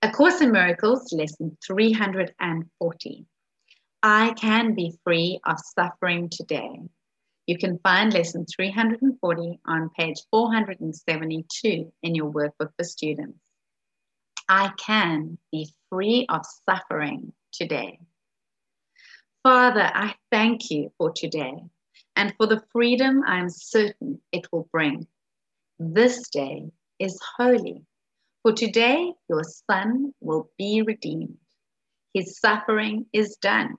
A Course in Miracles, lesson 340. I can be free of suffering today. You can find lesson 340 on page 472 in your workbook for students. I can be free of suffering today. Father, I thank you for today and for the freedom I am certain it will bring. This day is holy for today your son will be redeemed. His suffering is done,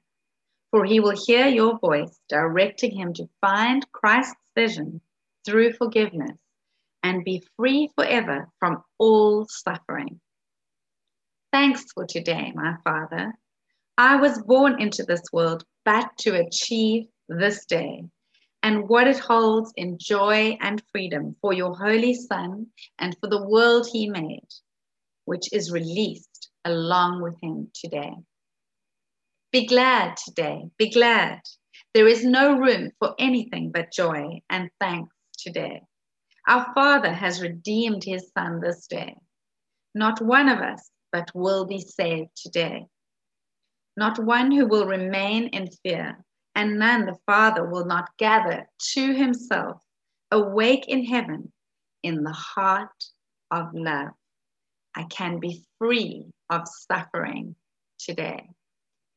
for he will hear your voice directing him to find Christ's vision through forgiveness and be free forever from all suffering. Thanks for today, my Father. I was born into this world but to achieve this day and what it holds in joy and freedom for your Holy Son and for the world he made, which is released along with him today. Be glad today, be glad. There is no room for anything but joy and thanks today. Our Father has redeemed his Son this day. Not one of us but will be saved today. Not one who will remain in fear and none the Father will not gather to himself, awake in heaven, in the heart of love. I can be free of suffering today.